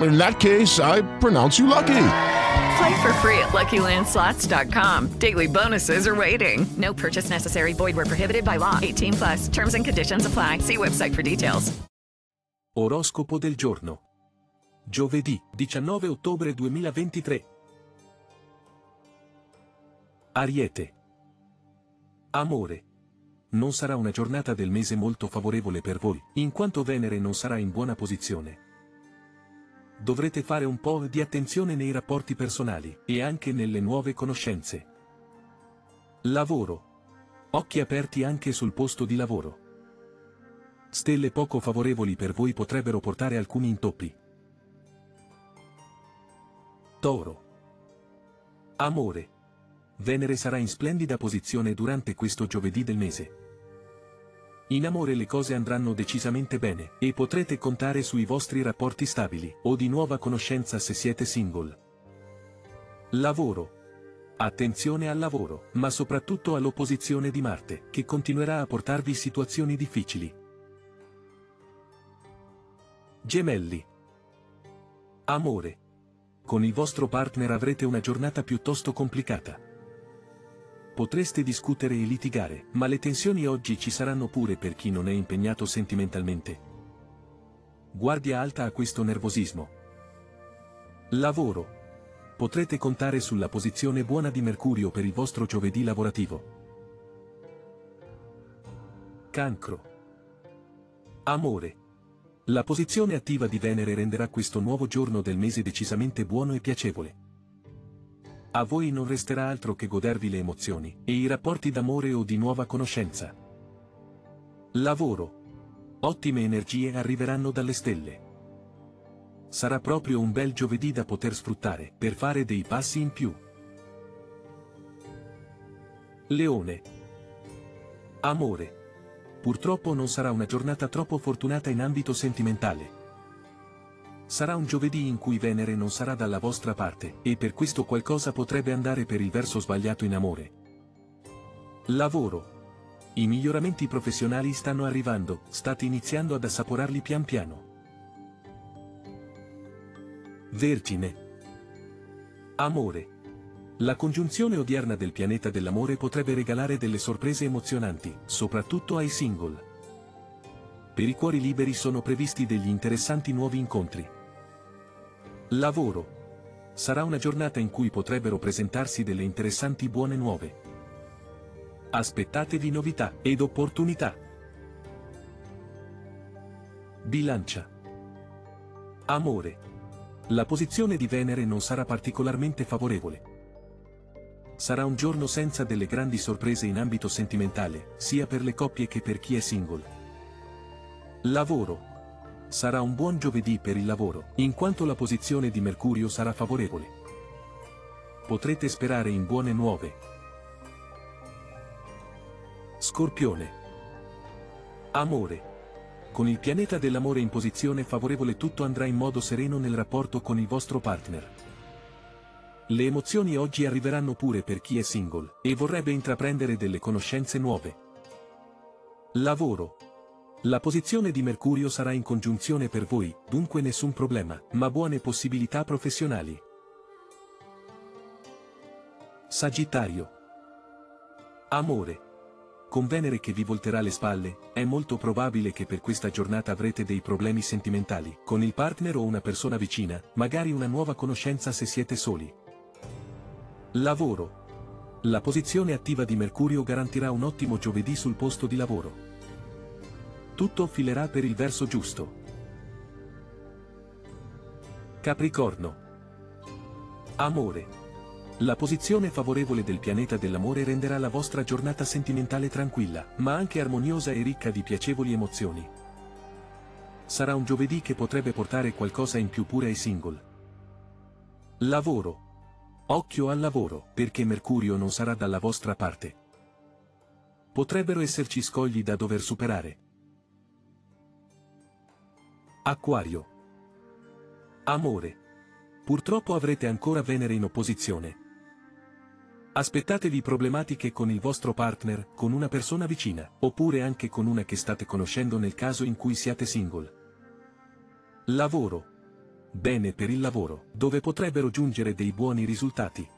In that case, I pronounce you lucky. Play for free at LuckyLandSlots.com. Daily bonuses are waiting. No purchase necessary. Void where prohibited by law. 18 plus. Terms and conditions apply. See website for details. Oroscopo del giorno. Giovedì, 19 ottobre 2023. Ariete. Amore. Non sarà una giornata del mese molto favorevole per voi, in quanto Venere non sarà in buona posizione. Dovrete fare un po' di attenzione nei rapporti personali, e anche nelle nuove conoscenze. Lavoro. Occhi aperti anche sul posto di lavoro. Stelle poco favorevoli per voi potrebbero portare alcuni intoppi. Toro. Amore. Venere sarà in splendida posizione durante questo giovedì del mese. In amore le cose andranno decisamente bene, e potrete contare sui vostri rapporti stabili, o di nuova conoscenza se siete single. Lavoro. Attenzione al lavoro, ma soprattutto all'opposizione di Marte, che continuerà a portarvi situazioni difficili. Gemelli. Amore. Con il vostro partner avrete una giornata piuttosto complicata. Potreste discutere e litigare, ma le tensioni oggi ci saranno pure per chi non è impegnato sentimentalmente. Guardia alta a questo nervosismo. Lavoro. Potrete contare sulla posizione buona di Mercurio per il vostro giovedì lavorativo. Cancro. Amore. La posizione attiva di Venere renderà questo nuovo giorno del mese decisamente buono e piacevole. A voi non resterà altro che godervi le emozioni, e i rapporti d'amore o di nuova conoscenza. Lavoro. Ottime energie arriveranno dalle stelle. Sarà proprio un bel giovedì da poter sfruttare, per fare dei passi in più. Leone. Amore. Purtroppo non sarà una giornata troppo fortunata in ambito sentimentale. Sarà un giovedì in cui Venere non sarà dalla vostra parte, e per questo qualcosa potrebbe andare per il verso sbagliato in amore. Lavoro. I miglioramenti professionali stanno arrivando, state iniziando ad assaporarli pian piano. Vergine. Amore. La congiunzione odierna del pianeta dell'amore potrebbe regalare delle sorprese emozionanti, soprattutto ai single. Per i cuori liberi sono previsti degli interessanti nuovi incontri. Lavoro. Sarà una giornata in cui potrebbero presentarsi delle interessanti buone nuove. Aspettatevi novità ed opportunità. Bilancia. Amore. La posizione di Venere non sarà particolarmente favorevole. Sarà un giorno senza delle grandi sorprese in ambito sentimentale, sia per le coppie che per chi è single. Lavoro. Sarà un buon giovedì per il lavoro, in quanto la posizione di Mercurio sarà favorevole. Potrete sperare in buone nuove. Scorpione. Amore. Con il pianeta dell'amore in posizione favorevole tutto andrà in modo sereno nel rapporto con il vostro partner. Le emozioni oggi arriveranno pure per chi è single, e vorrebbe intraprendere delle conoscenze nuove. Lavoro. La posizione di Mercurio sarà in congiunzione per voi, dunque nessun problema, ma buone possibilità professionali. Sagittario. Amore. Con Venere che vi volterà le spalle, è molto probabile che per questa giornata avrete dei problemi sentimentali, con il partner o una persona vicina, magari una nuova conoscenza se siete soli. Lavoro. La posizione attiva di Mercurio garantirà un ottimo giovedì sul posto di lavoro. Tutto filerà per il verso giusto. Capricorno. Amore. La posizione favorevole del pianeta dell'amore renderà la vostra giornata sentimentale tranquilla, ma anche armoniosa e ricca di piacevoli emozioni. Sarà un giovedì che potrebbe portare qualcosa in più pure ai single. Lavoro. Occhio al lavoro, perché Mercurio non sarà dalla vostra parte. Potrebbero esserci scogli da dover superare. Acquario. Amore. Purtroppo avrete ancora Venere in opposizione. Aspettatevi problematiche con il vostro partner, con una persona vicina, oppure anche con una che state conoscendo nel caso in cui siate single. Lavoro. Bene per il lavoro, dove potrebbero giungere dei buoni risultati.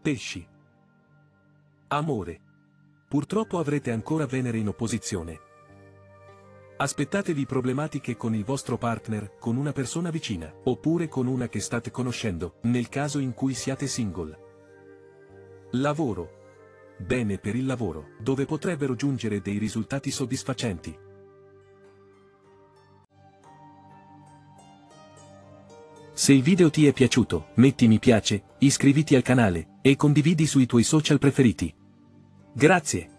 Pesci. Amore. Purtroppo avrete ancora Venere in opposizione. Aspettatevi problematiche con il vostro partner, con una persona vicina, oppure con una che state conoscendo, nel caso in cui siate single. Lavoro. Bene per il lavoro, dove potrebbero giungere dei risultati soddisfacenti. Se il video ti è piaciuto, metti mi piace, iscriviti al canale, e condividi sui tuoi social preferiti. Grazie.